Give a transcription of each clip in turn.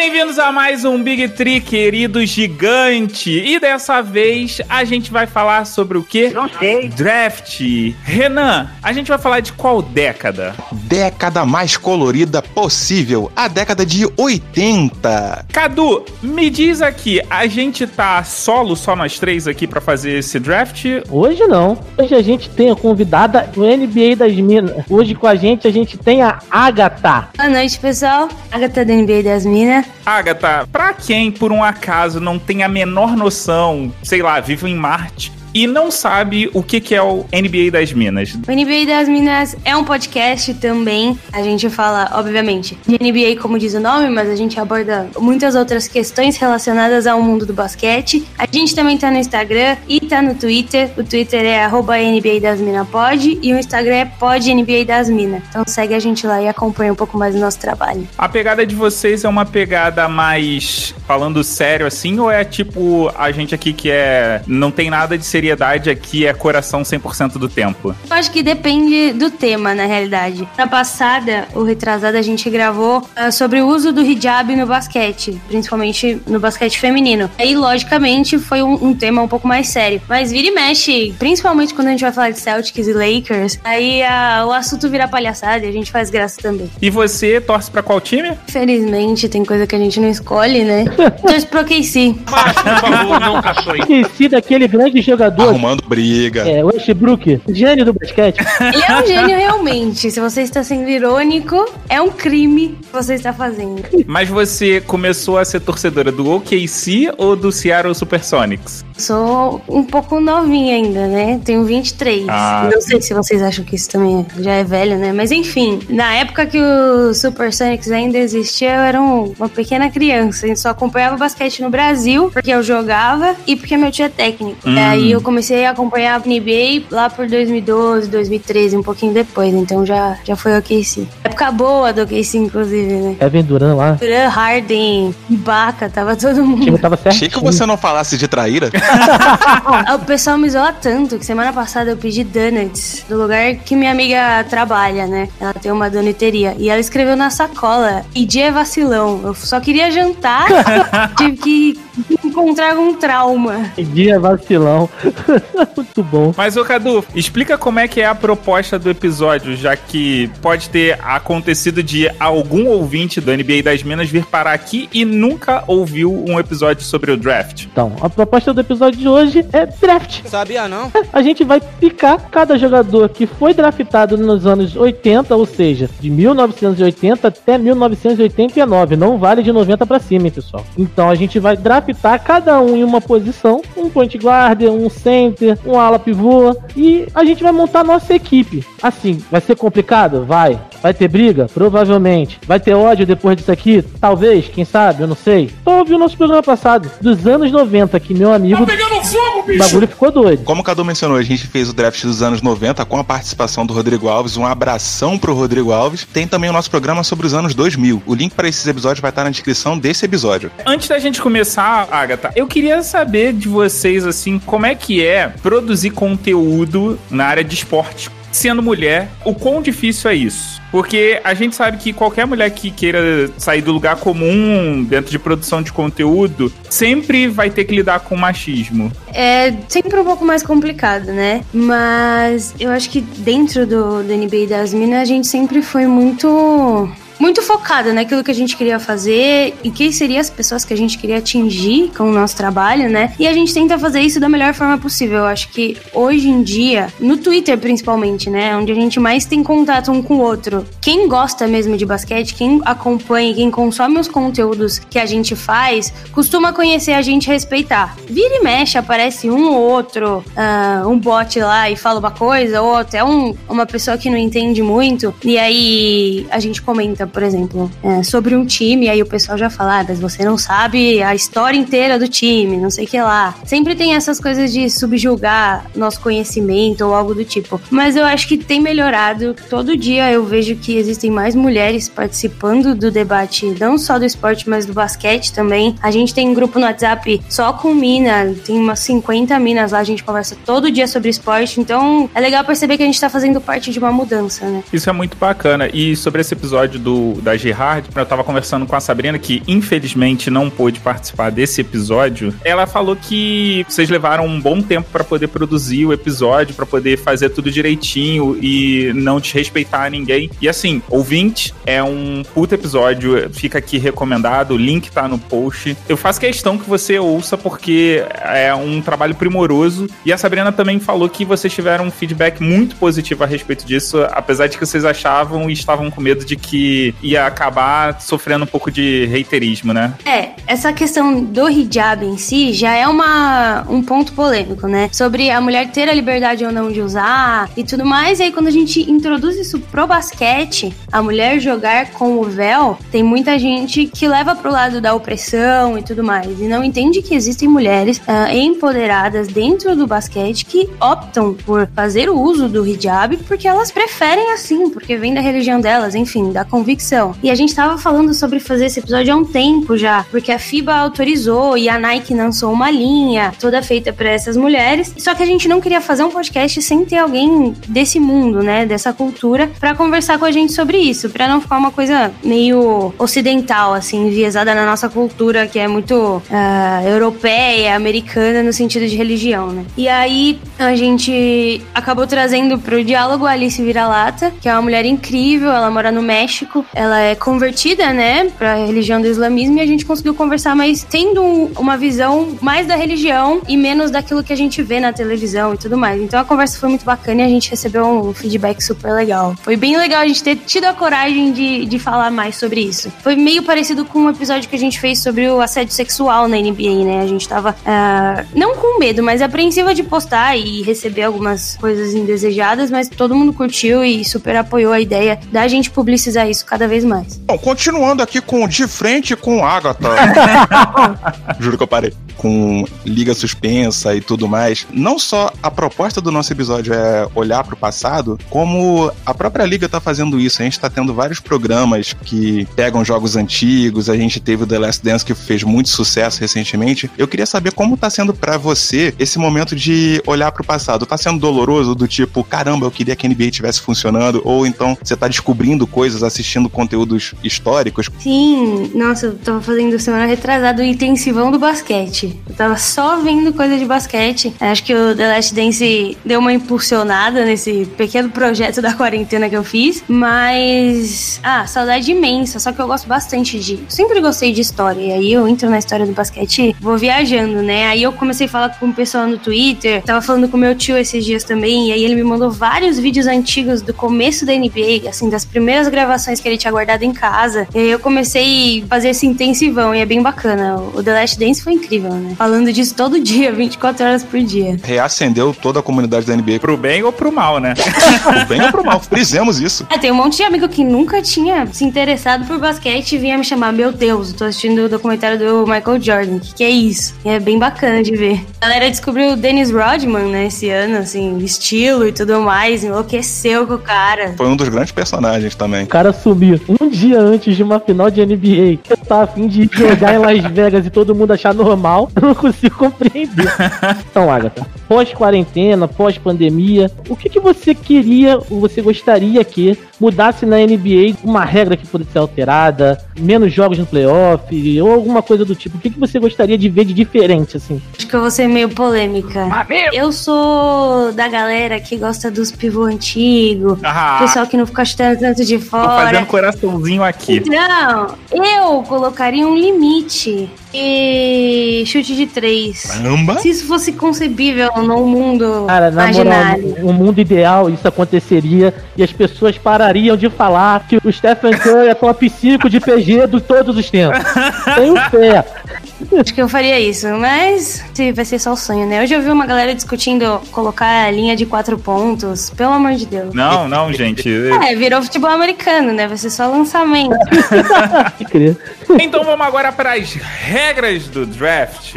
Bem-vindos a mais um Big Tree, querido gigante. E dessa vez a gente vai falar sobre o quê? Não sei. Draft. Renan, a gente vai falar de qual década? Década mais colorida possível, a década de 80. Cadu, me diz aqui, a gente tá solo, só nós três aqui pra fazer esse draft? Hoje não. Hoje a gente tem a convidada do NBA das Minas. Hoje com a gente a gente tem a Agatha. Boa noite, pessoal. Agatha da NBA das Minas. Agatha, pra quem por um acaso não tem a menor noção, sei lá, vive em Marte e não sabe o que, que é o NBA das Minas. O NBA das Minas é um podcast também. A gente fala, obviamente, de NBA, como diz o nome, mas a gente aborda muitas outras questões relacionadas ao mundo do basquete. A gente também tá no Instagram e tá no Twitter. O Twitter é NBA das Minas Pod e o Instagram é Pod NBA das Minas. Então segue a gente lá e acompanha um pouco mais o nosso trabalho. A pegada de vocês é uma pegada mais falando sério assim, ou é tipo a gente aqui que é não tem nada de seriedade aqui, é coração 100% do tempo? Eu acho que depende do tema, na realidade. Na passada, o retrasado, a gente gravou uh, sobre o uso do hijab no basquete, principalmente no basquete feminino. Aí, logicamente, foi um, um, tema um pouco mais sério. Mas vira e mexe, principalmente quando a gente vai falar de Celtics e Lakers, aí uh, o assunto vira palhaçada e a gente faz graça também. E você torce para qual time? Felizmente, tem coisa que a gente não escolhe, né? Torce pro KC. Mas, por favor, não KC daquele grande jogador. Arrumando briga. É, Westbrook, gênio do basquete. Ele é um gênio realmente. Se você está sendo irônico, é um crime que você está fazendo. Mas você começou a ser torcedora do OKC ou do Seattle Supersonics? Sou um pouco novinha ainda, né? Tenho 23. Ah, não sei se vocês acham que isso também já é velho, né? Mas enfim, na época que o Supersonics ainda existia, eu era uma pequena criança. A gente só acompanhava basquete no Brasil, porque eu jogava e porque meu tio é técnico. Hum. Aí eu comecei a acompanhar a NBA lá por 2012, 2013, um pouquinho depois. Então já, já foi o OKC. Época boa do OKC, inclusive, né? Kevin Durant lá. Durant, Harden, Ibaka, tava todo mundo. Achei que você não falasse de traíra. o pessoal me zoa tanto que semana passada eu pedi donuts do lugar que minha amiga trabalha, né? Ela tem uma doniteria. E ela escreveu na sacola: Pedi é vacilão. Eu só queria jantar, tive que encontrar um trauma. Dia vacilão. Muito bom. Mas, ô Cadu, explica como é que é a proposta do episódio, já que pode ter acontecido de algum ouvinte do NBA das Minas vir parar aqui e nunca ouviu um episódio sobre o draft. Então, a proposta do episódio de hoje é draft. Sabia não? A gente vai picar cada jogador que foi draftado nos anos 80, ou seja, de 1980 até 1989. Não vale de 90 para cima, hein, pessoal. Então a gente vai draftar cada um em uma posição, um point guard, um center, um ala pivô e a gente vai montar nossa equipe. Assim, vai ser complicado? Vai. Vai ter briga? Provavelmente. Vai ter ódio depois disso aqui? Talvez, quem sabe, eu não sei. Só ouvi o nosso programa passado, dos anos 90, que meu amigo. Tá fogo, bicho! O bagulho ficou doido. Como o Cadu mencionou, a gente fez o draft dos anos 90 com a participação do Rodrigo Alves. Um abração pro Rodrigo Alves. Tem também o nosso programa sobre os anos 2000. O link para esses episódios vai estar na descrição desse episódio. Antes da gente começar, Agatha, eu queria saber de vocês, assim, como é que é produzir conteúdo na área de esporte sendo mulher, o quão difícil é isso? Porque a gente sabe que qualquer mulher que queira sair do lugar comum dentro de produção de conteúdo sempre vai ter que lidar com machismo. É sempre um pouco mais complicado, né? Mas eu acho que dentro do, do NBA das Minas a gente sempre foi muito muito focada naquilo que a gente queria fazer e quem seriam as pessoas que a gente queria atingir com o nosso trabalho, né? E a gente tenta fazer isso da melhor forma possível. Eu acho que hoje em dia, no Twitter principalmente, né? Onde a gente mais tem contato um com o outro. Quem gosta mesmo de basquete, quem acompanha, quem consome os conteúdos que a gente faz, costuma conhecer a gente respeitar. Vira e mexe, aparece um ou outro, uh, um bot lá e fala uma coisa, ou até um, uma pessoa que não entende muito, e aí a gente comenta por exemplo, é, sobre um time, aí o pessoal já fala, ah, mas você não sabe a história inteira do time, não sei o que lá. Sempre tem essas coisas de subjugar nosso conhecimento ou algo do tipo. Mas eu acho que tem melhorado. Todo dia eu vejo que existem mais mulheres participando do debate, não só do esporte, mas do basquete também. A gente tem um grupo no WhatsApp só com mina, tem umas 50 minas lá, a gente conversa todo dia sobre esporte, então é legal perceber que a gente tá fazendo parte de uma mudança, né? Isso é muito bacana. E sobre esse episódio do da Gerard, eu tava conversando com a Sabrina, que infelizmente não pôde participar desse episódio. Ela falou que vocês levaram um bom tempo para poder produzir o episódio, para poder fazer tudo direitinho e não desrespeitar ninguém. E assim, ouvinte, é um puta episódio, fica aqui recomendado, o link tá no post. Eu faço questão que você ouça porque é um trabalho primoroso. E a Sabrina também falou que vocês tiveram um feedback muito positivo a respeito disso, apesar de que vocês achavam e estavam com medo de que ia acabar sofrendo um pouco de reiterismo, né? É, essa questão do hijab em si já é uma, um ponto polêmico, né? Sobre a mulher ter a liberdade ou não de usar e tudo mais. E aí, quando a gente introduz isso pro basquete, a mulher jogar com o véu, tem muita gente que leva pro lado da opressão e tudo mais. E não entende que existem mulheres uh, empoderadas dentro do basquete que optam por fazer o uso do hijab porque elas preferem assim, porque vem da religião delas, enfim, da convicção. E a gente tava falando sobre fazer esse episódio há um tempo já, porque a FIBA autorizou e a Nike lançou uma linha toda feita para essas mulheres. Só que a gente não queria fazer um podcast sem ter alguém desse mundo, né, dessa cultura, para conversar com a gente sobre isso, para não ficar uma coisa meio ocidental, assim, enviesada na nossa cultura, que é muito uh, europeia, americana no sentido de religião, né? E aí a gente acabou trazendo pro diálogo a Alice Vira-Lata, que é uma mulher incrível, ela mora no México, ela é convertida, né, pra religião do islamismo e a gente conseguiu conversar, mas tendo uma visão mais da religião e menos daquilo que a gente vê na televisão e tudo mais. Então a conversa foi muito bacana e a gente recebeu um feedback super legal. Foi bem legal a gente ter tido a coragem de, de falar mais sobre isso. Foi meio parecido com um episódio que a gente fez sobre o assédio sexual na NBA, né? A gente tava uh, não com medo, mas apreensiva de postar e receber algumas coisas indesejadas, mas todo mundo curtiu e super apoiou a ideia da gente publicizar isso cada vez mais. Bom, continuando aqui com De Frente com Agatha. Juro que eu parei. Com Liga Suspensa e tudo mais. Não só a proposta do nosso episódio é olhar para o passado, como a própria Liga tá fazendo isso. A gente tá tendo vários programas que pegam jogos antigos. A gente teve o The Last Dance que fez muito sucesso recentemente. Eu queria saber como tá sendo para você esse momento de olhar para o passado. Tá sendo doloroso do tipo, caramba, eu queria que a NBA estivesse funcionando, ou então você tá descobrindo coisas, assistindo conteúdos históricos? Sim, nossa, eu tava fazendo semana retrasada o intensivão do basquete. Eu tava só vendo coisa de basquete. Acho que o The Last Dance deu uma impulsionada nesse pequeno projeto da quarentena que eu fiz, mas ah, saudade imensa, só que eu gosto bastante de, sempre gostei de história, e aí eu entro na história do basquete, vou viajando, né? Aí eu comecei a falar com o pessoal no Twitter, tava falando com meu tio esses dias também, e aí ele me mandou vários vídeos antigos do começo da NBA, assim, das primeiras gravações que ele tinha guardado em casa. E aí eu comecei a fazer esse intensivão e é bem bacana. O The Last Dance foi incrível, né? Falando disso todo dia, 24 horas por dia. Reacendeu toda a comunidade da NBA. Pro bem ou pro mal, né? pro bem ou pro mal, fizemos isso. É, tem um monte de amigo que nunca tinha se interessado por basquete e vinha me chamar, meu Deus, tô assistindo o documentário do Michael Jordan, que que é isso? E é bem bacana de ver. A galera descobriu o Dennis Rodman, né, esse ano, assim, estilo e tudo mais, enlouqueceu com o cara. Foi um dos grandes personagens também. O cara sumiu um dia antes de uma final de NBA. Tava afim de jogar em Las Vegas e todo mundo achar normal. Eu não consigo compreender. Então, Agatha, pós-quarentena, pós-pandemia, o que, que você queria ou você gostaria que mudasse na NBA uma regra que pudesse ser alterada, menos jogos no playoff, ou alguma coisa do tipo? O que, que você gostaria de ver de diferente, assim? Acho que eu vou ser meio polêmica. Ah, meu! Eu sou da galera que gosta dos pivô antigo, Ah. pessoal que não fica chutando tanto de Tô fora. fazendo coraçãozinho aqui. Não, eu colocaria um limite e chute de três. Caramba! Se isso fosse concebível num mundo Cara, na moral, imaginário. no mundo ideal isso aconteceria e as pessoas parariam de falar que o Stephen Curry é top 5 de PG de todos os tempos. Tenho fé. Acho que eu faria isso, mas se vai ser só o sonho, né? Hoje eu vi uma galera discutindo colocar a linha de quatro pontos. Pelo amor de Deus. Não, não, gente. É, virou futebol americano, né? Vai ser só lançamento. Então vamos agora para as regras do draft.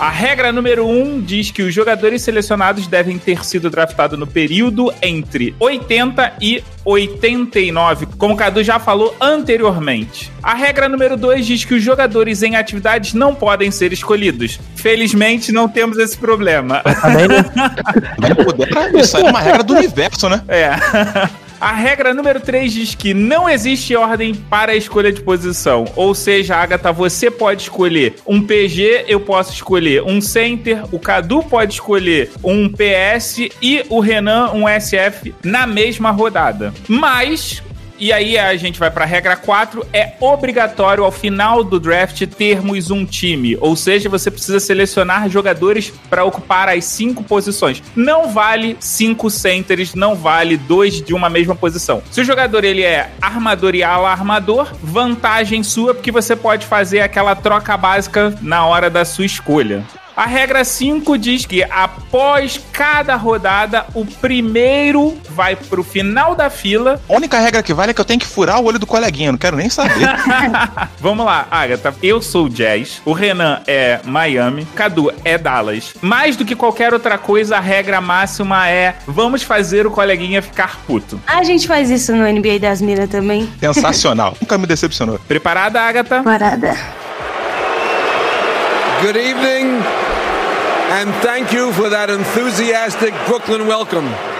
A regra número 1 um diz que os jogadores selecionados devem ter sido draftados no período entre 80 e 89, como o Cadu já falou anteriormente. A regra número 2 diz que os jogadores em atividades não podem ser escolhidos. Felizmente não temos esse problema. Também, né? Nem puder, isso aí é uma regra do universo, né? É. A regra número 3 diz que não existe ordem para a escolha de posição. Ou seja, Agatha, você pode escolher um PG, eu posso escolher um center, o Cadu pode escolher um PS e o Renan um SF na mesma rodada. Mas e aí a gente vai para a regra 4, é obrigatório ao final do draft termos um time, ou seja, você precisa selecionar jogadores para ocupar as cinco posições. Não vale cinco centers, não vale dois de uma mesma posição. Se o jogador ele é armador e ala armador, vantagem sua porque você pode fazer aquela troca básica na hora da sua escolha. A regra 5 diz que após cada rodada, o primeiro vai pro final da fila. A única regra que vale é que eu tenho que furar o olho do coleguinha, não quero nem saber. Vamos lá, Agatha. Eu sou Jazz, o Renan é Miami, Cadu é Dallas. Mais do que qualquer outra coisa, a regra máxima é vamos fazer o coleguinha ficar puto. A gente faz isso no NBA das Minas também. Sensacional. Nunca me decepcionou. Preparada, Agatha? Parada. Good evening, and thank you for that enthusiastic Brooklyn welcome.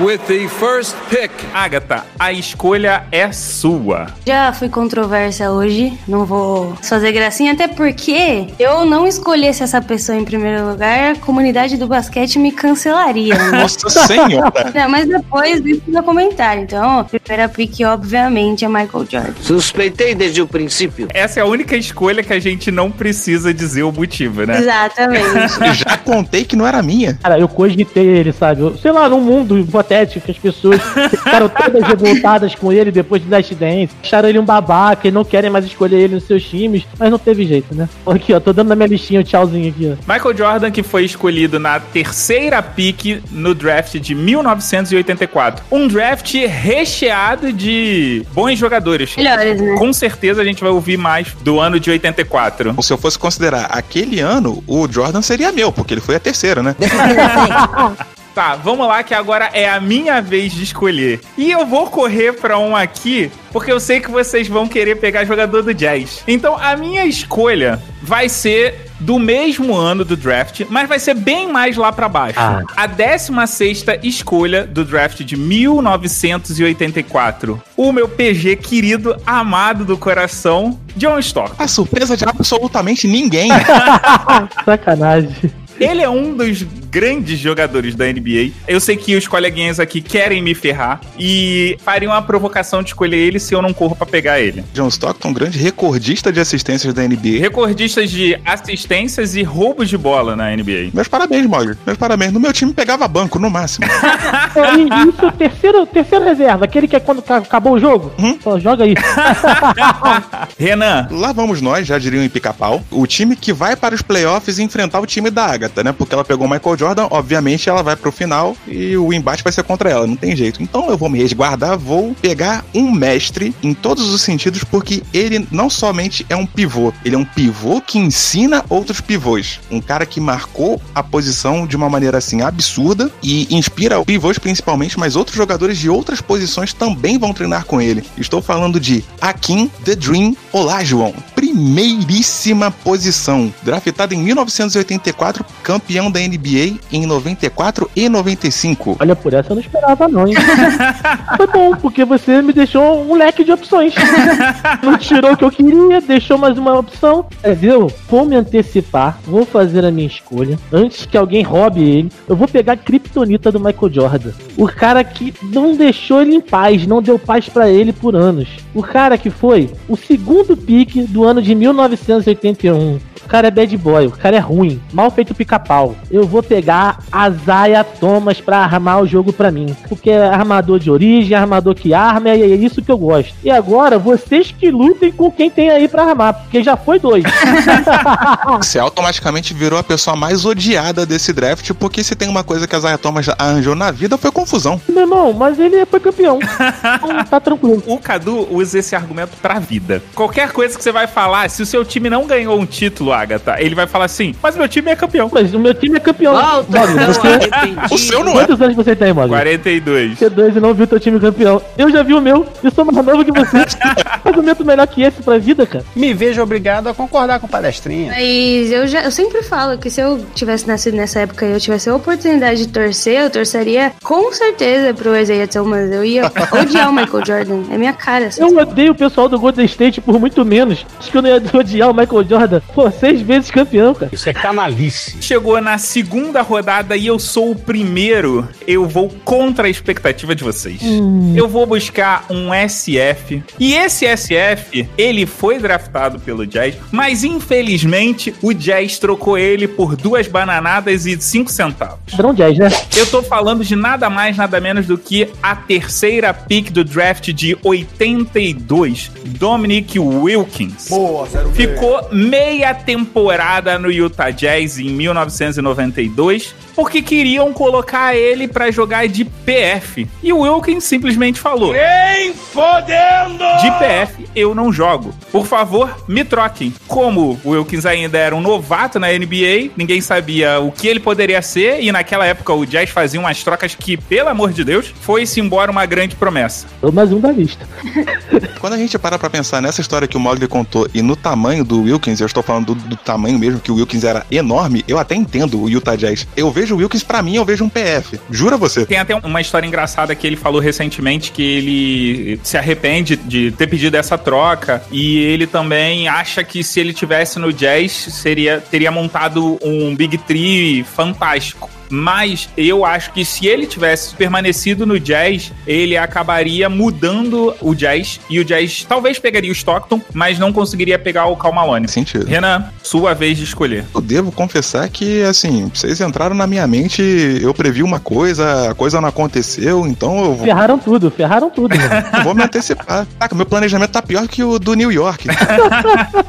With the first pick. Agatha, a escolha é sua. Já fui controversa hoje, não vou fazer gracinha, até porque eu não escolhesse essa pessoa em primeiro lugar, a comunidade do basquete me cancelaria. Né? Nossa senhora. Não, mas depois isso no comentário. Então, a primeira pick, obviamente, é Michael Jordan. Suspeitei desde o princípio. Essa é a única escolha que a gente não precisa dizer o motivo, né? Exatamente. Eu já contei que não era minha. Cara, eu cogitei ele, sabe? Eu- sei lá, num mundo hipotético que as pessoas ficaram todas revoltadas com ele depois de Last Dance, acharam ele um babaca e não querem mais escolher ele nos seus times, mas não teve jeito, né? Aqui, ó, tô dando na minha listinha o tchauzinho aqui, ó. Michael Jordan, que foi escolhido na terceira pick no draft de 1984. Um draft recheado de bons jogadores. Melhores, né? Com certeza a gente vai ouvir mais do ano de 84. Se eu fosse considerar aquele ano, o Jordan seria meu, porque ele foi a terceira, né? Tá, vamos lá que agora é a minha vez de escolher. E eu vou correr pra um aqui, porque eu sei que vocês vão querer pegar jogador do Jazz. Então a minha escolha vai ser do mesmo ano do draft, mas vai ser bem mais lá pra baixo. Ah. A 16ª escolha do draft de 1984. O meu PG querido, amado do coração, John Stockton. A surpresa de absolutamente ninguém. Sacanagem. Ele é um dos grandes jogadores da NBA. Eu sei que os coleguinhas aqui querem me ferrar e fariam uma provocação de escolher ele se eu não corro pra pegar ele. John Stockton, grande recordista de assistências da NBA. Recordistas de assistências e roubos de bola na NBA. Meus parabéns, Mogli. Meus parabéns. No meu time pegava banco, no máximo. E isso, terceiro, terceiro reserva, aquele que é quando ca- acabou o jogo. Hum? Só joga aí. Renan, Lá vamos nós, já diriam em pica-pau. O time que vai para os playoffs enfrentar o time da Agatha, né? Porque ela pegou o Michael Jordan, obviamente ela vai pro final e o embate vai ser contra ela, não tem jeito. Então eu vou me resguardar, vou pegar um mestre em todos os sentidos, porque ele não somente é um pivô, ele é um pivô que ensina outros pivôs. Um cara que marcou a posição de uma maneira assim absurda e inspira pivôs principalmente, mas outros jogadores de outras posições também vão treinar com ele. Estou falando de Akin The Dream Olajuwon. Primeiríssima posição. Draftado em 1984, campeão da NBA em 94 e 95. Olha, por essa eu não esperava, não, hein? Foi bom, porque você me deixou um leque de opções. Não tirou o que eu queria, deixou mais uma opção. É, viu? Vou me antecipar, vou fazer a minha escolha. Antes que alguém roube ele, eu vou pegar a Kryptonita do Michael Jordan. O cara que não deixou ele em paz, não deu paz pra ele por anos. O cara que foi o segundo pique do ano de 1981. O cara é bad boy, o cara é ruim, mal feito pica-pau. Eu vou pegar a Zaya Thomas pra armar o jogo pra mim. Porque é armador de origem, armador que arma, e é isso que eu gosto. E agora, vocês que lutem com quem tem aí pra armar, porque já foi dois. Você automaticamente virou a pessoa mais odiada desse draft, porque se tem uma coisa que a Zaya Thomas arranjou na vida foi confusão. Meu irmão, mas ele foi campeão. Então, tá tranquilo. o Cadu usa esse argumento pra vida. Qualquer coisa que você vai falar, se o seu time não ganhou um título, Agatha, ele vai falar assim, mas meu time é campeão. Mas o meu time é campeão. Mogli, não você... O seu não é. Quantos anos você tem, Mogli? 42. Você é dois e não viu teu time campeão. Eu já vi o meu e sou mais novo que você. argumento melhor que esse pra vida, cara? Me vejo obrigado a concordar com palestrinha. Mas eu já eu sempre falo que se eu tivesse nascido nessa época e eu tivesse a oportunidade de torcer, eu torceria com certeza pro Isaiah Thomas. Eu ia odiar o Michael Jordan. É minha cara. Assim. Eu odeio o pessoal do Golden State por muito menos. Acho que eu não ia odiar o Michael Jordan. Pô, seis vezes campeão, cara. Isso é canalice. Chegou na segunda rodada e eu sou o primeiro. Eu vou contra a expectativa de vocês. Eu vou buscar um SF. E esse SF, ele foi draftado pelo Jazz, mas infelizmente o Jazz trocou ele por duas bananadas e cinco centavos. Padrão Jazz, né? Eu tô falando de nada mais, nada menos do que a terceira pick do draft de 82, Dominic Wilkins. Boa, Ficou meia temporada no Utah Jazz em 1992 porque queriam colocar ele pra jogar de PF. E o Wilkins simplesmente falou: Nem fodendo! de PF eu não jogo. Por favor, me troquem. Como o Wilkins ainda era um novato na NBA, ninguém sabia o que ele poderia ser, e naquela época o Jazz fazia umas trocas que, pelo amor de Deus, foi-se embora uma grande promessa. Mais um da lista. Quando a gente para pra pensar nessa história que o Mogli contou e no tamanho do Wilkins, eu estou falando do, do tamanho mesmo, que o Wilkins era enorme, eu até entendo o Utah Jazz. Eu vejo o Wilkins, pra mim, eu vejo um PF. Jura você? Tem até uma história engraçada que ele falou recentemente que ele se arrepende de ter pedido essa troca e ele também acha que se ele tivesse no Jazz seria teria montado um Big Tree fantástico. Mas eu acho que se ele tivesse permanecido no Jazz, ele acabaria mudando o Jazz e o Jazz talvez pegaria o Stockton, mas não conseguiria pegar o Cal Malone. Sentido. Renan, sua vez de escolher. Eu devo confessar que, assim, vocês entraram na minha mente, eu previ uma coisa, a coisa não aconteceu, então eu vou, Ferraram tudo, ferraram tudo, mano. eu vou me antecipar. Caraca, meu planejamento tá pior que o do New York.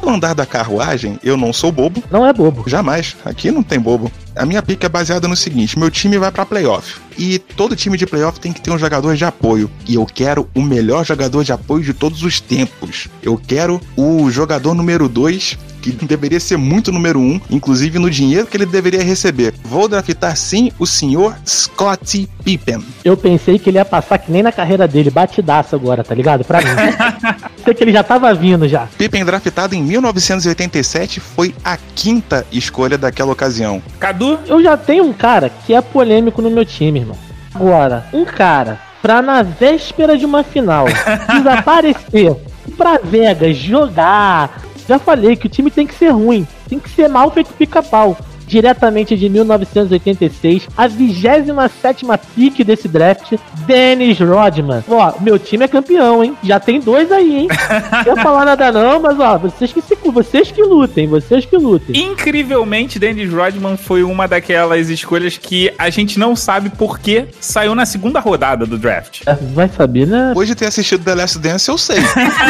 No andar da carruagem, eu não sou bobo, Não é bobo. Jamais. Aqui não tem bobo. A minha pick é baseada no seguinte: meu time vai pra playoff. E todo time de playoff tem que ter um jogador de apoio. E eu quero o melhor jogador de apoio de todos os tempos. Eu quero o jogador número 2, que deveria ser muito número 1, um, inclusive no dinheiro que ele deveria receber. Vou draftar sim o senhor Scottie Pippen. Eu pensei que ele ia passar que nem na carreira dele, batidaço agora, tá ligado? Pra mim. Sei que ele já tava vindo já. Pippen, draftado em 1987, foi a quinta escolha daquela ocasião. Cadu, Eu já tenho um cara que é polêmico no meu time, irmão. Agora, um cara pra na véspera de uma final desaparecer pra Vegas jogar. Já falei que o time tem que ser ruim, tem que ser mal feito pica-pau. Diretamente de 1986, a 27 pique desse draft, Dennis Rodman. Ó, meu time é campeão, hein? Já tem dois aí, hein? Não ia falar nada não, mas ó, vocês que se vocês que lutem, vocês que lutem. Incrivelmente, Dennis Rodman foi uma daquelas escolhas que a gente não sabe por que saiu na segunda rodada do draft. É, Vai saber, né? De ter assistido The Last Dance, eu sei.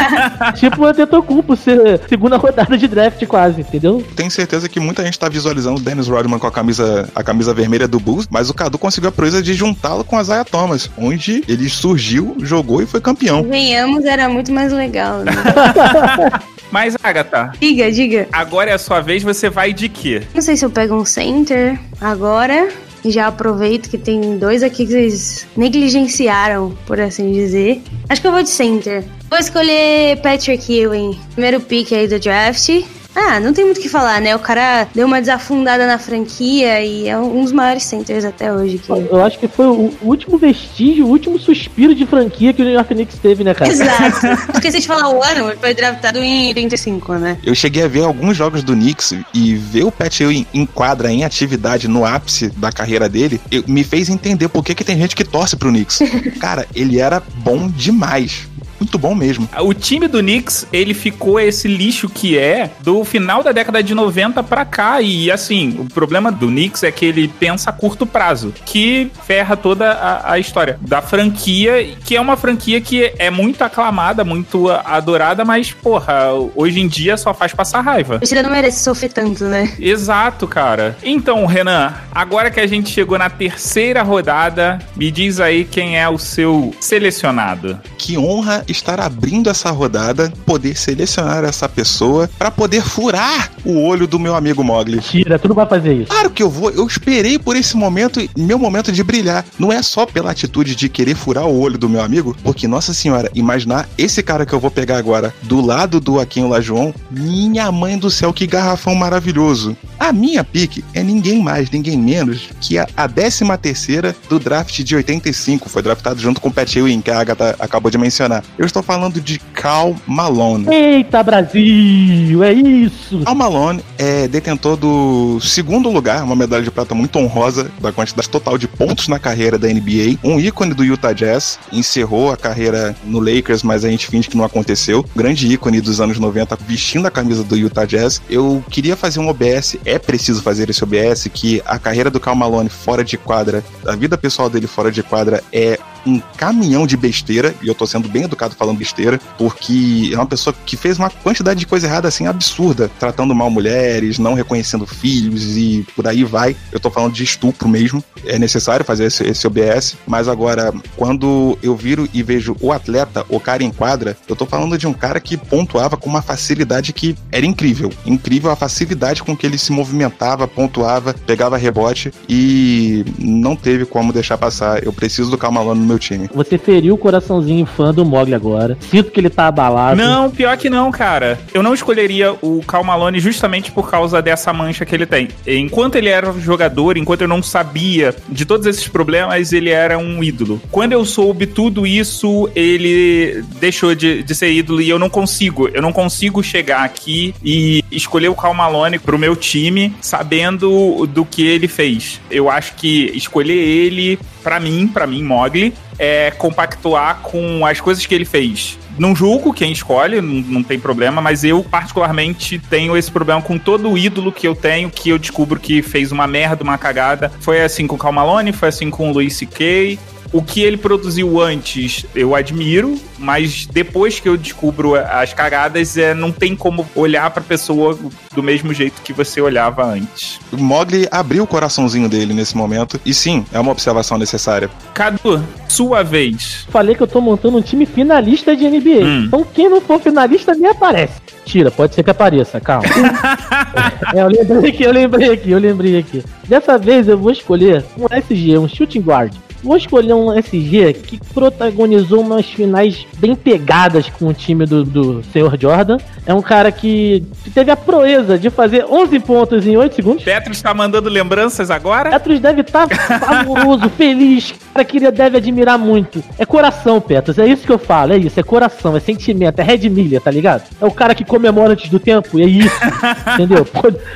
tipo o Antetokounmpo, ser segunda rodada de draft quase, entendeu? Tenho certeza que muita gente tá visualizando o Dennis Rodman com a camisa, a camisa vermelha do Bulls, mas o Cadu conseguiu a proeza de juntá-lo com a Zaya Thomas, onde ele surgiu, jogou e foi campeão. Venhamos, era muito mais legal. Né? Mas, Agatha, diga, diga. agora é a sua vez, você vai de quê? Não sei se eu pego um center agora. E já aproveito que tem dois aqui que vocês negligenciaram, por assim dizer. Acho que eu vou de center. Vou escolher Patrick Ewing. Primeiro pick aí do draft. Ah, não tem muito o que falar, né? O cara deu uma desafundada na franquia e é um dos maiores centers até hoje. Que... Eu acho que foi o último vestígio, o último suspiro de franquia que o New York Knicks teve, né, cara? Exato. Esqueci de falar o ano, ele foi draftado em 85, né? Eu cheguei a ver alguns jogos do Knicks e ver o Pat Ewing em quadra, em atividade, no ápice da carreira dele, eu- me fez entender por que, que tem gente que torce pro Knicks. Cara, ele era bom demais. Muito bom mesmo. O time do Knicks, ele ficou esse lixo que é do final da década de 90 pra cá. E assim, o problema do Knicks é que ele pensa a curto prazo, que ferra toda a, a história da franquia, que é uma franquia que é muito aclamada, muito adorada, mas, porra, hoje em dia só faz passar raiva. O Tira não merece sofrer tanto, né? Exato, cara. Então, Renan, agora que a gente chegou na terceira rodada, me diz aí quem é o seu selecionado. Que honra estar abrindo essa rodada, poder selecionar essa pessoa para poder furar o olho do meu amigo Mogli. Tira, tu não vai fazer isso. Claro que eu vou, eu esperei por esse momento, meu momento de brilhar. Não é só pela atitude de querer furar o olho do meu amigo, porque, nossa senhora, imaginar esse cara que eu vou pegar agora do lado do Aquinho Lajoão, minha mãe do céu, que garrafão maravilhoso. A minha pique é ninguém mais, ninguém menos que a, a 13 terceira do draft de 85. Foi draftado junto com o Pat Ewing, que a Agatha acabou de mencionar. Eu estou falando de Cal Malone. Eita, Brasil, é isso. Cal Malone é detentor do segundo lugar, uma medalha de prata muito honrosa da quantidade total de pontos na carreira da NBA. Um ícone do Utah Jazz, encerrou a carreira no Lakers, mas a gente finge que não aconteceu. Grande ícone dos anos 90, vestindo a camisa do Utah Jazz. Eu queria fazer um OBS, é preciso fazer esse OBS, que a carreira do Cal Malone fora de quadra, a vida pessoal dele fora de quadra é um caminhão de besteira, e eu tô sendo bem educado falando besteira, porque é uma pessoa que fez uma quantidade de coisa errada assim absurda, tratando mal mulheres, não reconhecendo filhos e por aí vai. Eu tô falando de estupro mesmo. É necessário fazer esse, esse OBS, mas agora, quando eu viro e vejo o atleta, o cara em quadra, eu tô falando de um cara que pontuava com uma facilidade que era incrível. Incrível a facilidade com que ele se movimentava, pontuava, pegava rebote e não teve como deixar passar. Eu preciso do Camalone no meu time. Você feriu o coraçãozinho fã do Mogli agora. Sinto que ele tá abalado. Não, pior que não, cara. Eu não escolheria o Cal Malone justamente por causa dessa mancha que ele tem. Enquanto ele era jogador, enquanto eu não sabia de todos esses problemas, ele era um ídolo. Quando eu soube tudo isso, ele deixou de, de ser ídolo e eu não consigo. Eu não consigo chegar aqui e escolher o Cal Malone pro meu time sabendo do que ele fez. Eu acho que escolher ele, para mim, para mim, Mogli, é compactuar com as coisas que ele fez. Não julgo quem escolhe, não, não, tem problema, mas eu particularmente tenho esse problema com todo o ídolo que eu tenho, que eu descubro que fez uma merda, uma cagada. Foi assim com o Cal Malone, foi assim com o Luis C.K., o que ele produziu antes eu admiro, mas depois que eu descubro as cagadas, é, não tem como olhar pra pessoa do mesmo jeito que você olhava antes. O Mogli abriu o coraçãozinho dele nesse momento, e sim, é uma observação necessária. Cadu, sua vez. Falei que eu tô montando um time finalista de NBA. Hum. Então quem não for finalista nem aparece. Tira, pode ser que apareça, calma. é, eu lembrei aqui, eu lembrei aqui, eu lembrei aqui. Dessa vez eu vou escolher um SG, um shooting guard. Vou escolher um SG que protagonizou umas finais bem pegadas com o time do, do Sr. Jordan. É um cara que teve a proeza de fazer 11 pontos em 8 segundos. Petros está mandando lembranças agora? Petros deve estar tá fabuloso, feliz. Cara que ele deve admirar muito. É coração, Petros. É isso que eu falo. É isso. É coração, é sentimento. É Red Miller, tá ligado? É o cara que comemora antes do tempo. E é isso. entendeu?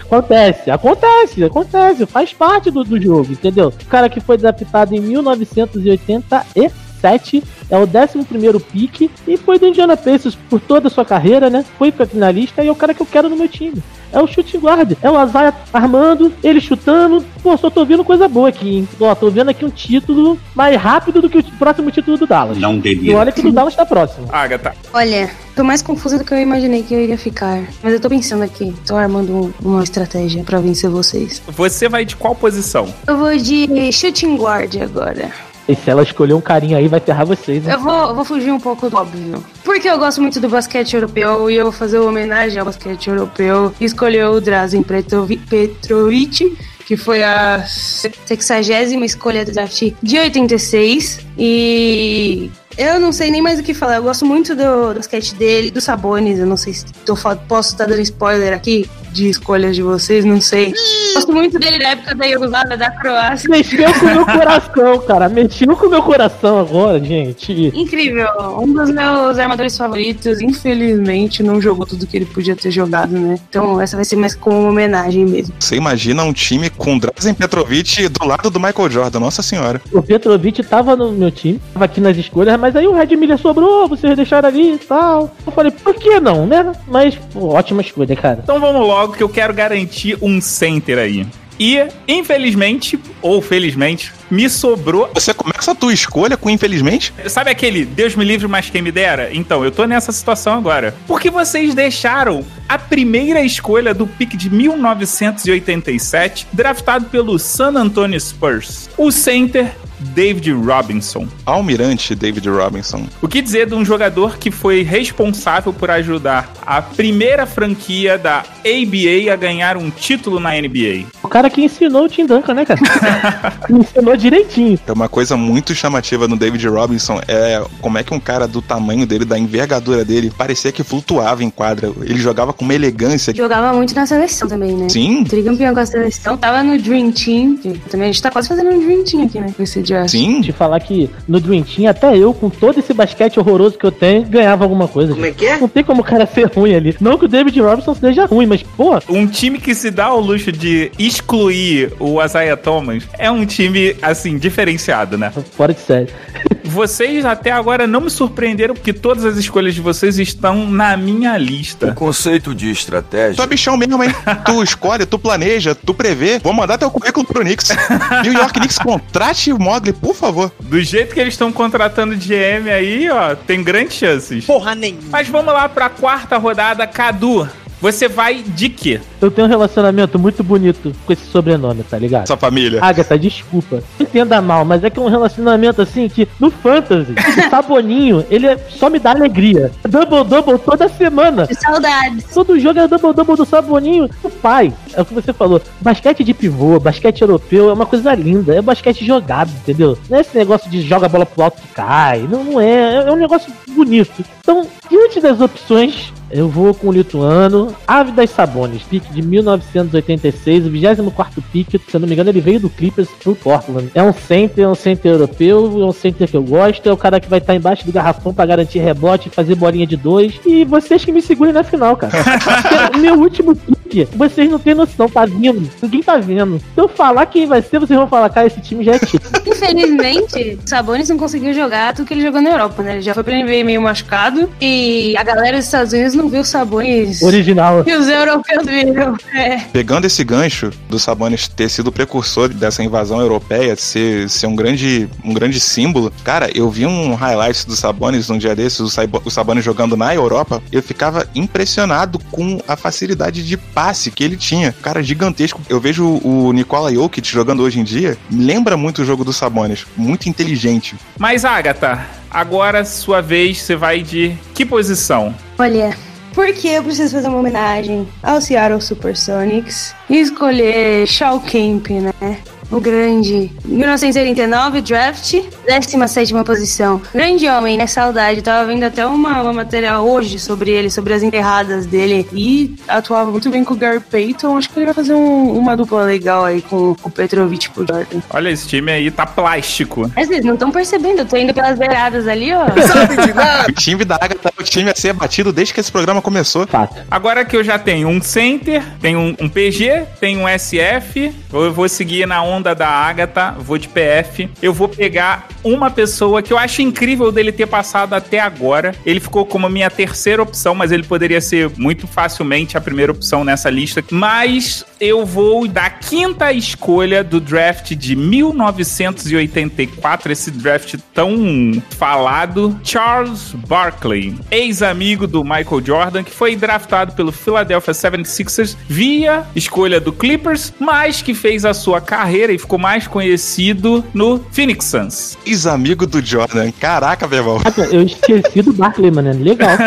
Acontece. Acontece. Acontece. Faz parte do, do jogo, entendeu? O cara que foi adaptado em 19 1987 é o 11 pique e foi do Indiana Pacers por toda a sua carreira, né? Foi finalista e é o cara que eu quero no meu time. É o chute guard, é o Azaia armando, ele chutando. Pô, só tô vendo coisa boa aqui, hein? Ó, tô vendo aqui um título mais rápido do que o próximo título do Dallas. Não delira. E olha que o Dallas tá próximo. Agatha. Olha, tô mais confusa do que eu imaginei que eu iria ficar. Mas eu tô pensando aqui, tô armando uma estratégia pra vencer vocês. Você vai de qual posição? Eu vou de shooting guard agora. E se ela escolher um carinha aí, vai ferrar vocês, né? Eu vou, eu vou fugir um pouco do óbvio. Porque eu gosto muito do basquete europeu e eu vou fazer uma homenagem ao basquete europeu e escolher o Drazen Petrovic, que foi a 60 escolha do draft de 86. E eu não sei nem mais o que falar. Eu gosto muito do, do basquete dele, do Sabonis. Eu não sei se tô, posso estar dando spoiler aqui de escolhas de vocês, não sei. Gosto muito dele da época da Iugoslávia, da Croácia. Mexeu com o meu coração, cara. Mexeu com o meu coração agora, gente. Incrível. Um dos meus armadores favoritos, infelizmente, não jogou tudo que ele podia ter jogado, né? Então essa vai ser mais como uma homenagem mesmo. Você imagina um time com Drazen Petrovic do lado do Michael Jordan, nossa senhora. O Petrovic tava no meu time, tava aqui nas escolhas, mas aí o Red Miller sobrou, vocês deixaram ali e tal. Eu falei, por que não, né? Mas, pô, ótima escolha, cara. Então vamos logo que eu quero garantir um center aí. E, infelizmente, ou felizmente, me sobrou. Você começa a tua escolha com infelizmente? Sabe aquele Deus me livre, mas quem me dera? Então, eu tô nessa situação agora. Porque vocês deixaram a primeira escolha do pick de 1987, draftado pelo San Antonio Spurs. O center David Robinson. Almirante David Robinson. O que dizer de um jogador que foi responsável por ajudar a primeira franquia da ABA a ganhar um título na NBA? O cara que ensinou o Tim Duncan, né, cara? ensinou direitinho. É uma coisa muito chamativa no David Robinson é como é que um cara do tamanho dele, da envergadura dele, parecia que flutuava em quadra. Ele jogava com uma elegância. Jogava muito na seleção também, né? Sim. Tricampeão com a seleção. Tava no Dream Team. que Também a gente tá quase fazendo um Dream Team aqui, né? Com esse draft. Sim. Te falar que no Dream Team, até eu, com todo esse basquete horroroso que eu tenho, ganhava alguma coisa. Como é que é? Não tem como o cara ser ruim ali. Não que o David Robinson seja ruim, mas, pô, Um time que se dá ao luxo de excluir o Isaiah Thomas é um time, assim, diferenciado, né? fora de série. Vocês até agora não me surpreenderam porque todas as escolhas de vocês estão na minha lista. Conceito de estratégia. Tu é bichão mesmo, hein? tu escolhe, tu planeja, tu prevê. Vou mandar teu currículo pro Knicks. New York Knicks, contrate o Mogli, por favor. Do jeito que eles estão contratando GM aí, ó, tem grandes chances. Porra nenhuma. Mas vamos lá pra quarta rodada, Cadu. Você vai de quê? Eu tenho um relacionamento muito bonito com esse sobrenome, tá ligado? Essa família. Agatha, desculpa. Não entenda mal, mas é que é um relacionamento assim que no Fantasy, o Saboninho, ele é- só me dá alegria. Double double toda semana. De saudades. Todo jogo é double double do Saboninho. O pai, é o que você falou. Basquete de pivô, basquete europeu é uma coisa linda. É basquete jogado, entendeu? Não é esse negócio de joga a bola pro alto que cai. Não, não é. É um negócio bonito. Então, diante das opções, eu vou com o lituano, Ave das Sabones, pique de 1986, o 24 pique, se eu não me engano, ele veio do Clippers pro Portland. É um center, é um center europeu, é um center que eu gosto, é o cara que vai estar embaixo do garrafão pra garantir rebote, fazer bolinha de dois. E vocês que me segurem na final, cara. Porque Meu último pique, vocês não têm noção, tá vindo. Ninguém tá vendo. Se eu falar quem vai ser, vocês vão falar, cara, esse time já é título. Infelizmente, Sabonis não conseguiu jogar tudo que ele jogou na Europa, né? Ele já foi pra NBA meio machucado. E a galera dos Estados Unidos não viu o Sabonis. Original. E os europeus viram. É. Pegando esse gancho do Sabonis ter sido precursor dessa invasão europeia, ser, ser um, grande, um grande símbolo, cara, eu vi um highlight do Sabonis num dia desses, o, Saibo- o Sabonis jogando na Europa, eu ficava impressionado com a facilidade de passe que ele tinha. Cara, gigantesco. Eu vejo o Nikola Jokic jogando hoje em dia, lembra muito o jogo do Sabonis, muito inteligente. Mas, Agatha, agora sua vez, você vai de que posição? Olha, porque eu preciso fazer uma homenagem ao Seattle Supersonics e escolher Shaw Kemp, né? O grande. 1989, draft, 17 posição. Grande homem, né? Saudade. Tava vendo até uma, uma matéria hoje sobre ele, sobre as enterradas dele. E atuava muito bem com o Gary Payton. Acho que ele vai fazer um- uma dupla legal aí com o Petrovic pro Jordan. Olha, esse time aí tá plástico. Mas vocês não estão percebendo, eu tô indo pelas beiradas ali, ó. O time da Agatha é o time a ser batido desde que esse programa começou. Fato. Agora que eu já tenho um center, tenho um, um PG, tenho um SF, eu vou seguir na onda da Agatha, vou de PF. Eu vou pegar uma pessoa que eu acho incrível dele ter passado até agora. Ele ficou como minha terceira opção, mas ele poderia ser muito facilmente a primeira opção nessa lista. Mas eu vou da quinta escolha do draft de 1984, esse draft tão falado, Charles Barkley, ex-amigo do Michael Jordan, que foi draftado pelo Philadelphia 76ers via escolha do Clippers, mas que fez a sua carreira e ficou mais conhecido no Phoenix Suns. Ex-amigo do Jordan. Caraca, meu irmão. Eu esqueci do Barkley, mano. Legal.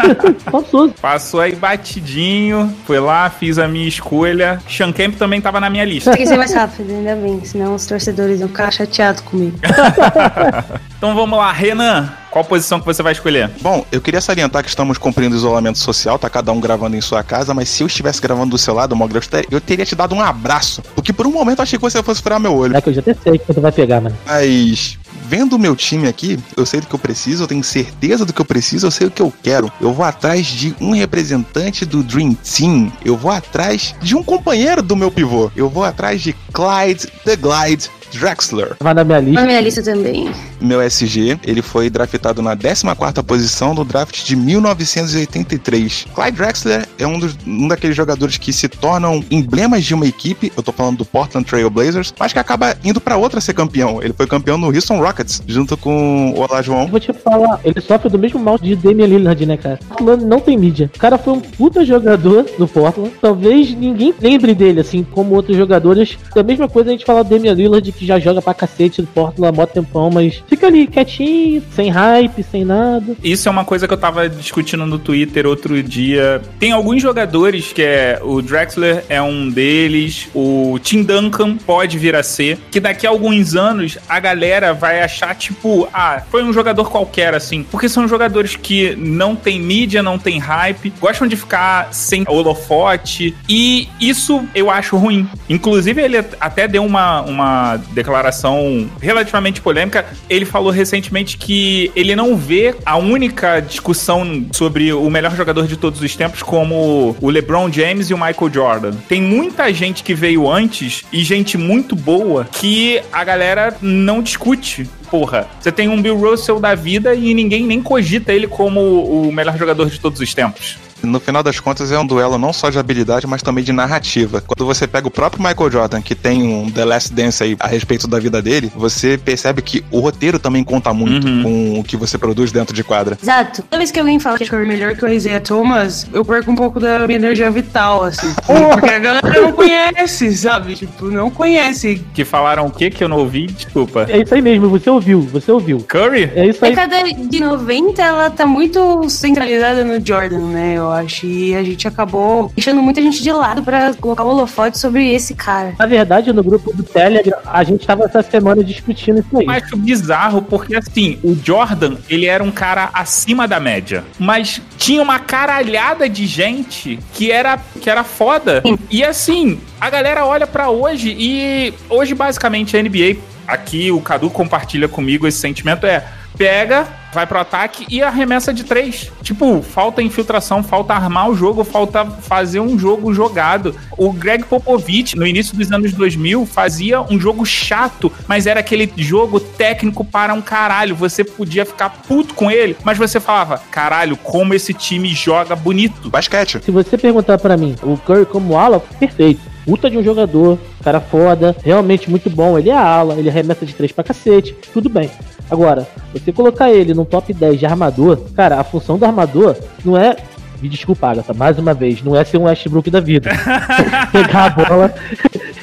Passoso. Passou aí batidinho, foi lá, fiz a minha escolha. Sean Kemp também tava na minha lista. Tem que ser mais rápido, ainda bem, senão os torcedores vão ficar chateados comigo. Então vamos lá, Renan, qual posição que você vai escolher? Bom, eu queria salientar que estamos cumprindo isolamento social, tá cada um gravando em sua casa, mas se eu estivesse gravando do seu lado, ter- eu teria te dado um abraço. Porque por um momento eu achei que você fosse furar meu olho. É que eu já até sei que você vai pegar, mano. Mas vendo o meu time aqui, eu sei do que eu preciso, eu tenho certeza do que eu preciso, eu sei o que eu quero. Eu vou atrás de um representante do Dream Team. Eu vou atrás de um companheiro do meu pivô. Eu vou atrás de Clyde the Glide Drexler. Vai na minha Na lista. minha lista também. Meu SG, ele foi draftado na 14ª posição no draft de 1983. Clyde Drexler é um, dos, um daqueles jogadores que se tornam emblemas de uma equipe, eu tô falando do Portland Trail Blazers, mas que acaba indo pra outra ser campeão. Ele foi campeão no Houston Rockets, junto com o Olajuwon. Eu vou te falar, ele sofre do mesmo mal de Damian Lillard, né, cara? Portland não tem mídia. O cara foi um puta jogador do Portland. Talvez ninguém lembre dele, assim, como outros jogadores. A mesma coisa a gente falar do Damian Lillard, que já joga pra cacete do Portland há mó tempão, mas fica ali quietinho, sem hype, sem nada. Isso é uma coisa que eu tava discutindo no Twitter outro dia. Tem alguns jogadores que é o Drexler é um deles, o Tim Duncan pode vir a ser, que daqui a alguns anos a galera vai achar tipo, ah, foi um jogador qualquer assim, porque são jogadores que não tem mídia, não tem hype, gostam de ficar sem holofote e isso eu acho ruim. Inclusive ele até deu uma, uma declaração relativamente polêmica. Ele falou recentemente que ele não vê a única discussão sobre o melhor jogador de todos os tempos como o LeBron James e o Michael Jordan. Tem muita gente que veio antes e gente muito boa que a galera não discute porra. Você tem um Bill Russell da vida e ninguém nem cogita ele como o melhor jogador de todos os tempos. No final das contas, é um duelo não só de habilidade, mas também de narrativa. Quando você pega o próprio Michael Jordan, que tem um The Last Dance aí a respeito da vida dele, você percebe que o roteiro também conta muito Uhum. com o que você produz dentro de quadra. Exato. Toda vez que alguém fala que é melhor que o Isaiah Thomas, eu perco um pouco da minha energia vital, assim. Porque a galera não conhece, sabe? Tipo, não conhece. Que falaram o que que eu não ouvi? Desculpa. É isso aí mesmo, você ouviu, você ouviu. Curry? É isso A aí. década de 90, ela tá muito centralizada no Jordan, né? Eu acho. E a gente acabou deixando muita gente de lado pra colocar o holofote sobre esse cara. Na verdade, no grupo do Telegram, a gente tava essa semana discutindo isso aí. Eu acho bizarro porque, assim, o Jordan, ele era um cara acima da média. Mas tinha uma caralhada de gente que era, que era foda. E, assim, a galera olha pra hoje e hoje, basicamente, a NBA, aqui o Cadu compartilha comigo esse sentimento, é pega, vai pro ataque e arremessa de três. Tipo, falta infiltração, falta armar o jogo, falta fazer um jogo jogado. O Greg Popovich, no início dos anos 2000, fazia um jogo chato, mas era aquele jogo técnico para um caralho. Você podia ficar puto com ele, mas você falava, caralho, como esse time joga bonito. Basquete. Se você perguntar pra mim, o Curry como ala, perfeito. Puta de um jogador, cara foda, realmente muito bom. Ele é ala, ele arremessa de três pra cacete, tudo bem. Agora, você colocar ele no top 10 de armador, cara, a função do armador não é. Me desculpa, Agatha, mais uma vez, não é ser um Westbrook da vida. Pegar a bola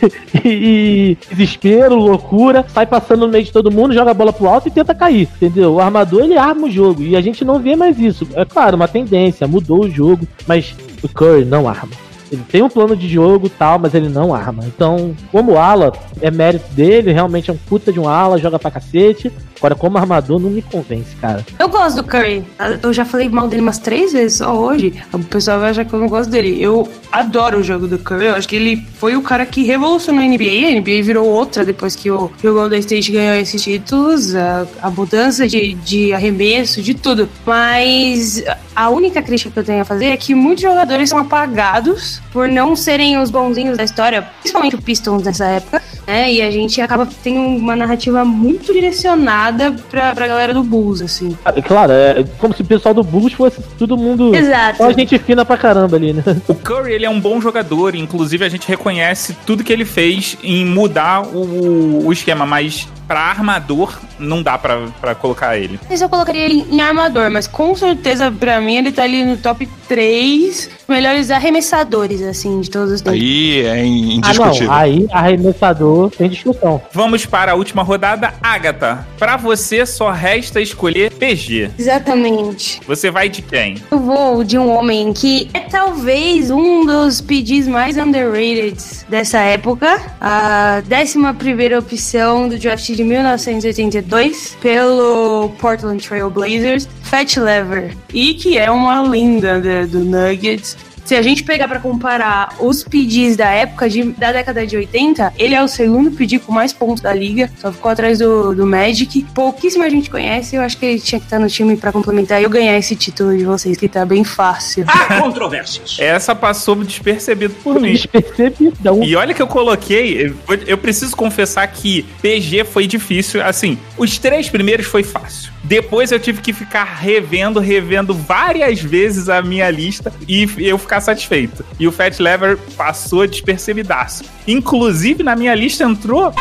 e, e desespero, loucura, sai passando no meio de todo mundo, joga a bola pro alto e tenta cair, entendeu? O armador ele arma o jogo e a gente não vê mais isso. É claro, uma tendência, mudou o jogo, mas o Curry não arma. Ele tem um plano de jogo tal, mas ele não arma. Então, como ala, é mérito dele, realmente é um puta de um ala, joga pra cacete. Agora, como armador, não me convence, cara. Eu gosto do Curry. Eu já falei mal dele umas três vezes só hoje. O pessoal vai achar que eu não gosto dele. Eu adoro o jogo do Curry. Eu acho que ele foi o cara que revolucionou a NBA. A NBA virou outra depois que o, que o Golden State ganhou esses títulos. A, a mudança de, de arremesso, de tudo. Mas a única crítica que eu tenho a fazer é que muitos jogadores são apagados por não serem os bonzinhos da história, principalmente o Pistons nessa época, né? E a gente acaba tendo uma narrativa muito direcionada pra, pra galera do Bulls, assim. Ah, Claro, é como se o pessoal do Bulls fosse todo mundo. Exato. Só gente fina pra caramba ali, né? O Curry, ele é um bom jogador, inclusive a gente reconhece tudo que ele fez em mudar o, o esquema, mas pra armador não dá pra, pra colocar ele. Mas eu colocaria ele em armador, mas com certeza pra mim ele tá ali no top 3 melhores arremessadores, assim, de todos os tempos. Aí é Ah, indiscutível. não. Aí, arremessador, tem discussão. Vamos para a última rodada. Agatha, pra você só resta escolher PG. Exatamente. Você vai de quem? Eu vou de um homem que é talvez um dos PGs mais underrated dessa época. A 11 primeira opção do draft de 1982 pelo Portland Trail Blazers, Fat Lever. E que é uma linda né, do Nuggets. Se a gente pegar pra comparar os PDs da época, de- da década de 80, ele é o segundo PD com mais pontos da liga, só ficou atrás do, do Magic. Pouquíssima gente conhece, eu acho que ele tinha que estar no time pra complementar e eu ganhar esse título de vocês, que tá bem fácil. Há controvérsias. Essa passou despercebido por mim. Despercebidão. E olha que eu coloquei, eu, eu preciso confessar que PG foi difícil. Assim, os três primeiros foi fácil. Depois eu tive que ficar revendo, revendo várias vezes a minha lista e eu ficar satisfeito. E o Fat Lever passou despercebidaço. Inclusive, na minha lista entrou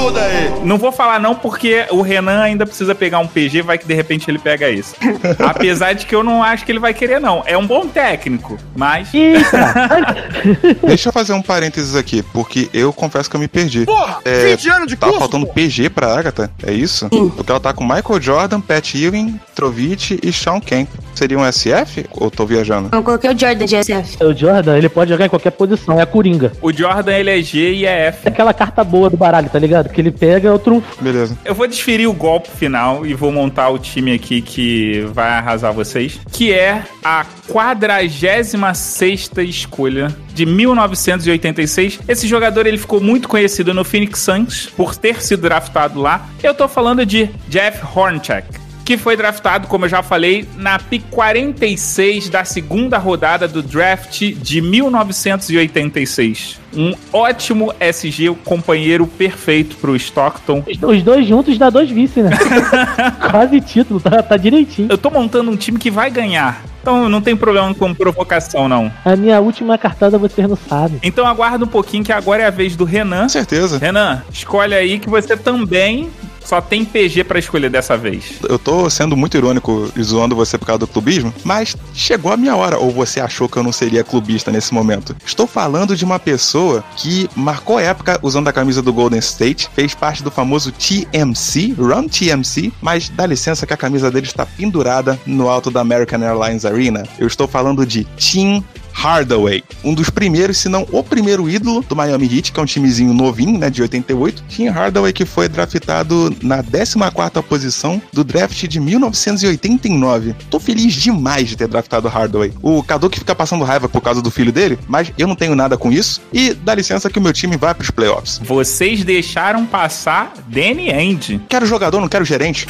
tudo aí. Não vou falar não porque o Renan ainda precisa pegar um PG, vai que de repente ele pega esse. Apesar de que eu não acho que ele vai querer não. É um bom técnico, mas! Deixa eu fazer um parênteses aqui, porque eu confesso que eu me perdi. Porra, É, 20 anos de Tá curso? faltando pô. PG pra Agatha, é isso? Porque ela tá com Michael Jordan, Pat Ewing, Trovic e Sean Kemp. Seria um SF? Ou tô viajando? Eu coloquei o Jordan de SF. o Jordan, ele pode jogar em qualquer posição, é a Coringa. o Jordan ele é G e é F. É aquela carta boa do baralho, tá ligado? Que ele pega é o trunfo. Beleza. Eu vou desferir o golpe final e vou montar o time aqui que vai arrasar vocês, que é a 46ª escolha de 1986. Esse jogador ele ficou muito conhecido no Phoenix Suns por ter sido draftado lá. Eu tô falando de Jeff Hornacek. Que foi draftado, como eu já falei, na pick 46 da segunda rodada do draft de 1986. Um ótimo SG, o companheiro perfeito pro Stockton. Os- dois juntos dá dois vice, né? Quase título, tá, tá direitinho. Eu tô montando um time que vai ganhar. Então não tem problema com provocação, não. A minha última cartada vocês não sabem. Então aguarda um pouquinho que agora é a vez do Renan. Com certeza. Renan, escolhe aí que você também só tem PG pra escolher dessa vez. Eu tô sendo muito irônico e zoando você por causa do clubismo, mas chegou a minha hora. Ou você achou que eu não seria clubista nesse momento? Estou falando de uma pessoa que marcou época usando a camisa do Golden State, fez parte do famoso TMC, Run TMC, mas dá licença que a camisa dele está pendurada no alto da American Airlines Arena. Eu estou falando de Tim Hardaway, um dos primeiros, se não o primeiro ídolo do Miami Heat, que é um timezinho novinho, né, de 88. Tim Hardaway que foi draftado na 14ª posição do draft de 1989. Tô feliz demais de ter draftado Hardaway. O Cadu que fica passando raiva por causa do filho dele, mas eu não tenho nada com isso. E dá licença que o meu time vai pros playoffs. Vocês deixaram passar Danny Ainge. Quero jogador, não quero gerente.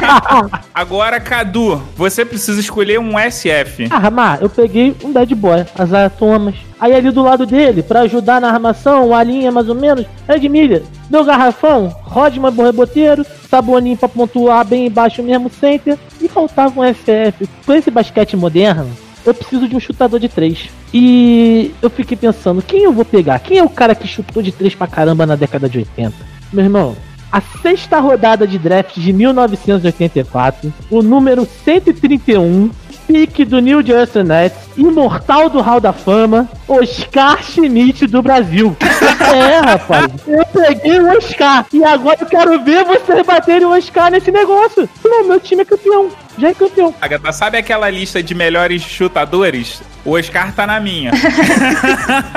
Agora, Cadu, você precisa escolher um SF. Ah, Ramar, eu peguei um bad boy, Isaiah Thomas. Aí ali do lado dele, pra ajudar na armação, a linha mais ou menos, Ed Miller. Meu garrafão, Rodman bom reboteiro, Saboninho pra pontuar bem embaixo mesmo center. E faltava um SF. Com esse basquete moderno, eu preciso de um chutador de três. E eu fiquei pensando, quem eu vou pegar? Quem é o cara que chutou de três pra caramba na década de 80? Meu irmão, a sexta rodada de draft de 1984, o número 131, pique do New Jersey Nets, imortal do Hall da Fama, Oscar Schmidt do Brasil. É, rapaz, eu peguei o Oscar e agora eu quero ver vocês baterem o Oscar nesse negócio. Não, meu time é campeão, já é campeão. Agatha, sabe aquela lista de melhores chutadores? O Oscar tá na minha.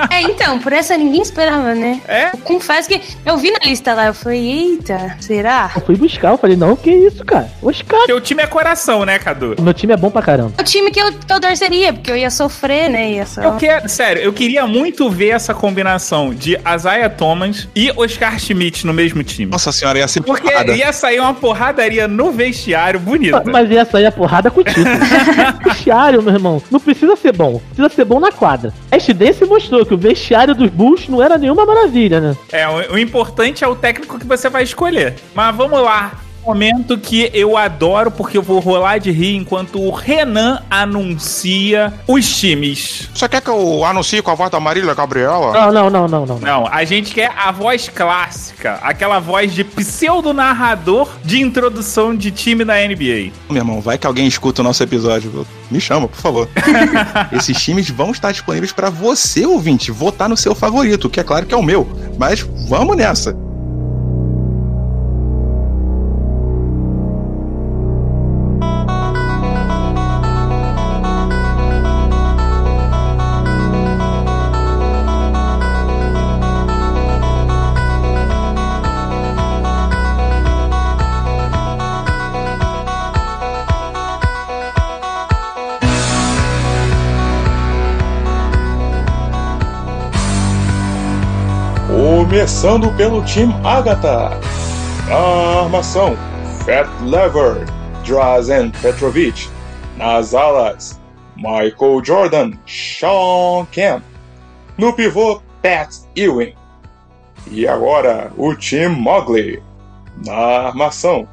É, então, por essa ninguém esperava, né? É? Eu confesso que eu vi na lista lá, eu falei, eita, será? Eu fui buscar, eu falei, não, que isso, cara? Oscar. Teu time é coração, né, Cadu? Meu time é bom pra caramba. O time que eu, que eu torceria, porque eu ia sofrer, né? Ia só... Eu quero, sério, eu queria muito ver essa combinação de Isaiah Thomas e Oscar Schmidt no mesmo time. Nossa senhora, ia ser Porque porrada. ia sair uma porradaria no vestiário bonita. Mas ia sair a porrada com o título. vestiário, meu irmão, não precisa ser bom. Precisa ser bom na quadra. A Dance mostrou que o vestiário dos Bulls não era nenhuma maravilha, né? É, o, o importante é o técnico que você vai escolher. Mas vamos lá. Momento que eu adoro, porque eu vou rolar de rir enquanto o Renan anuncia os times. Você quer que eu anuncie com a voz da Marília Gabriela? Não, não, não, não, não. Não, a gente quer a voz clássica, aquela voz de pseudo-narrador de introdução de time da NBA. Meu irmão, vai que alguém escuta o nosso episódio. Me chama, por favor. Esses times vão estar disponíveis para você, ouvinte, votar no seu favorito, que é claro que é o meu. Mas vamos nessa. Começando pelo time Agatha. Na armação, Fat Lever, Drazen Petrovic. Nas alas, Michael Jordan, Sean Kemp. No pivô, Pat Ewing. E agora, o time Mowgli. Na armação,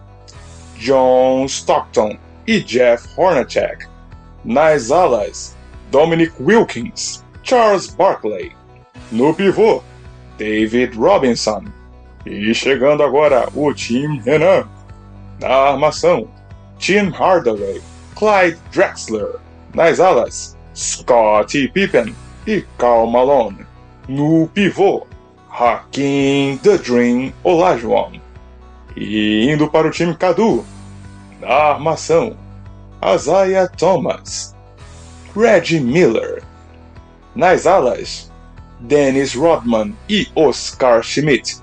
John Stockton e Jeff Hornacek. Nas alas, Dominic Wilkins, Charles Barkley. No pivô, David Robinson. E chegando agora o Team Renan. Na armação, Tim Hardaway, Clyde Drexler. Nas alas, Scottie Pippen e Karl Malone. No pivô, Hakim The Dream Olajuwon. E indo para o time Cadu, na armação, Isaiah Thomas, Reggie Miller. Nas alas, Dennis Rodman e Oscar Schmidt.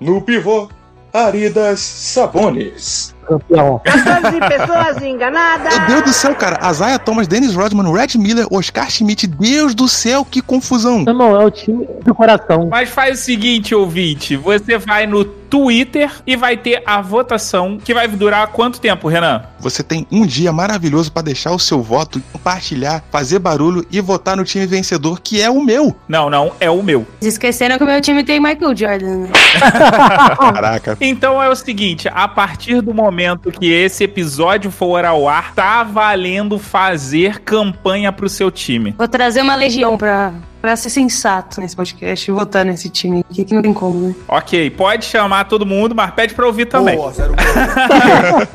No pivô, Aridas Sabonis. Campeão. Pessoas e pessoas enganadas. Meu Deus do céu, cara. Isaiah Thomas, Dennis Rodman, Red Miller, Oscar Schmidt. Deus do céu, que confusão. Irmão, é o time do coração. Mas faz o seguinte, ouvinte. Você vai no Twitter e vai ter a votação que vai durar quanto tempo, Renan? Você tem um dia maravilhoso pra deixar o seu voto, compartilhar, fazer barulho e votar no time vencedor, que é o meu. Não, não, é o meu. Vocês esqueceram que o meu time tem Michael Jordan, né? Caraca. Então é o seguinte, a partir do momento que esse episódio for ao ar, tá valendo fazer campanha pro seu time. Vou trazer uma legião pra, pra ser sensato nesse podcast e votar nesse time aqui, que não tem como, né? Ok, pode chamar todo mundo, mas pede pra ouvir também.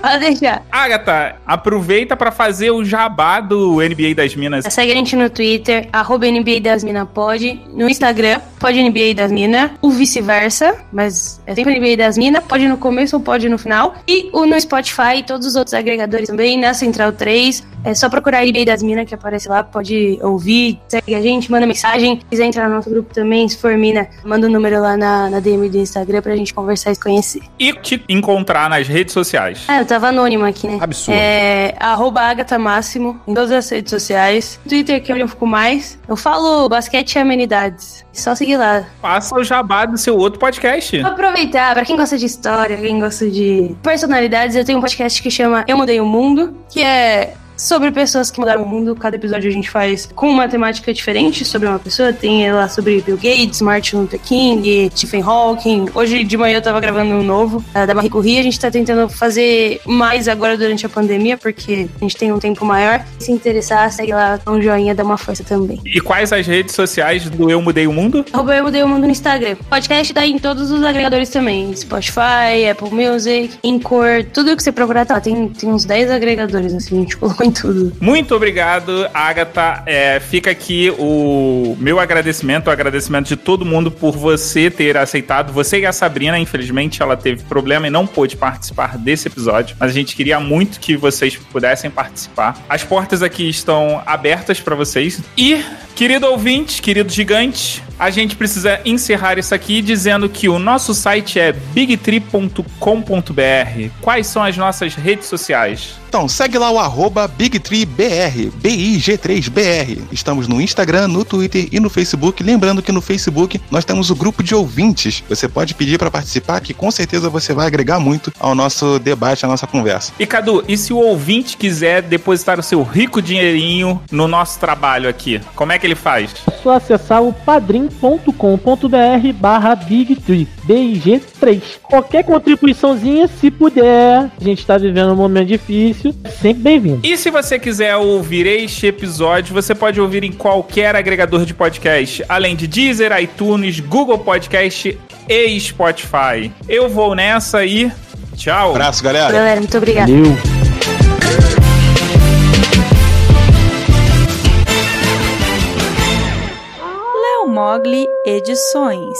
Pode deixar. Agatha, aproveita pra fazer o jabá do NBA das Minas. Segue a gente no Twitter, arroba NBA das Minas pode. No Instagram, pode NBA das Minas. O vice-versa, mas é sempre NBA das Minas. Pode no começo ou pode no final. E o no Spotify e todos os outros agregadores também, na Central 3. É só procurar NBA das Minas que aparece lá. Pode ouvir, segue a gente, manda mensagem. Se quiser entrar no nosso grupo também, se for mina, manda o um número lá na, na DM do Instagram pra gente conversar e se conhecer. E te encontrar nas redes sociais. Ah, eu tava anônima aqui, né? Absurdo. É arroba Agatha Máximo em todas as redes sociais. Twitter, que é onde eu fico mais. Eu falo basquete e amenidades. Só seguir lá. Faça o jabá do seu outro podcast. Vou aproveitar, pra quem gosta de história, quem gosta de personalidades, eu tenho um podcast que chama Eu Mudei o Mundo, que é sobre pessoas que mudaram o mundo. Cada episódio a gente faz com uma temática diferente sobre uma pessoa. Tem lá sobre Bill Gates, Martin Luther King, Stephen Hawking. Hoje de manhã eu tava gravando um novo uh, da Marie Curie. A gente tá tentando fazer mais agora durante a pandemia, porque a gente tem um tempo maior. Se interessar, segue lá, dá um joinha, dá uma força também. E quais as redes sociais do Eu Mudei o Mundo? Arroba Eu Mudei o Mundo no Instagram. Podcast tá em todos os agregadores também. Spotify, Apple Music, Incor, tudo que você procurar tá lá. Tem, tem uns 10 agregadores, assim, a gente colocou em tudo. Muito obrigado, Agatha. É, fica aqui o meu agradecimento, o agradecimento de todo mundo por você ter aceitado. Você e a Sabrina, infelizmente, ela teve problema e não pôde participar desse episódio, mas a gente queria muito que vocês pudessem participar. As portas aqui estão abertas para vocês. E, querido ouvinte, querido gigante, a gente precisa encerrar isso aqui dizendo que o nosso site é bigtree.com.br. Quais são as nossas redes sociais? Então, segue lá o arroba BigTreeBR, B-I-G3BR. Estamos no Instagram, no Twitter e no Facebook. Lembrando que no Facebook nós temos o grupo de ouvintes. Você pode pedir para participar, que com certeza você vai agregar muito ao nosso debate, à nossa conversa. E Cadu, e se o ouvinte quiser depositar o seu rico dinheirinho no nosso trabalho aqui, como é que ele faz? É só acessar o padrim.com.br barra Big3, BIG3. Qualquer contribuiçãozinha, se puder, a gente tá vivendo um momento difícil, sempre bem-vindo. E se você quiser ouvir este episódio, você pode ouvir em qualquer agregador de podcast, além de Deezer, iTunes, Google Podcast e Spotify. Eu vou nessa e tchau. Abraço, galera. Galera, muito obrigada. Valeu. Léo Mogli Edições.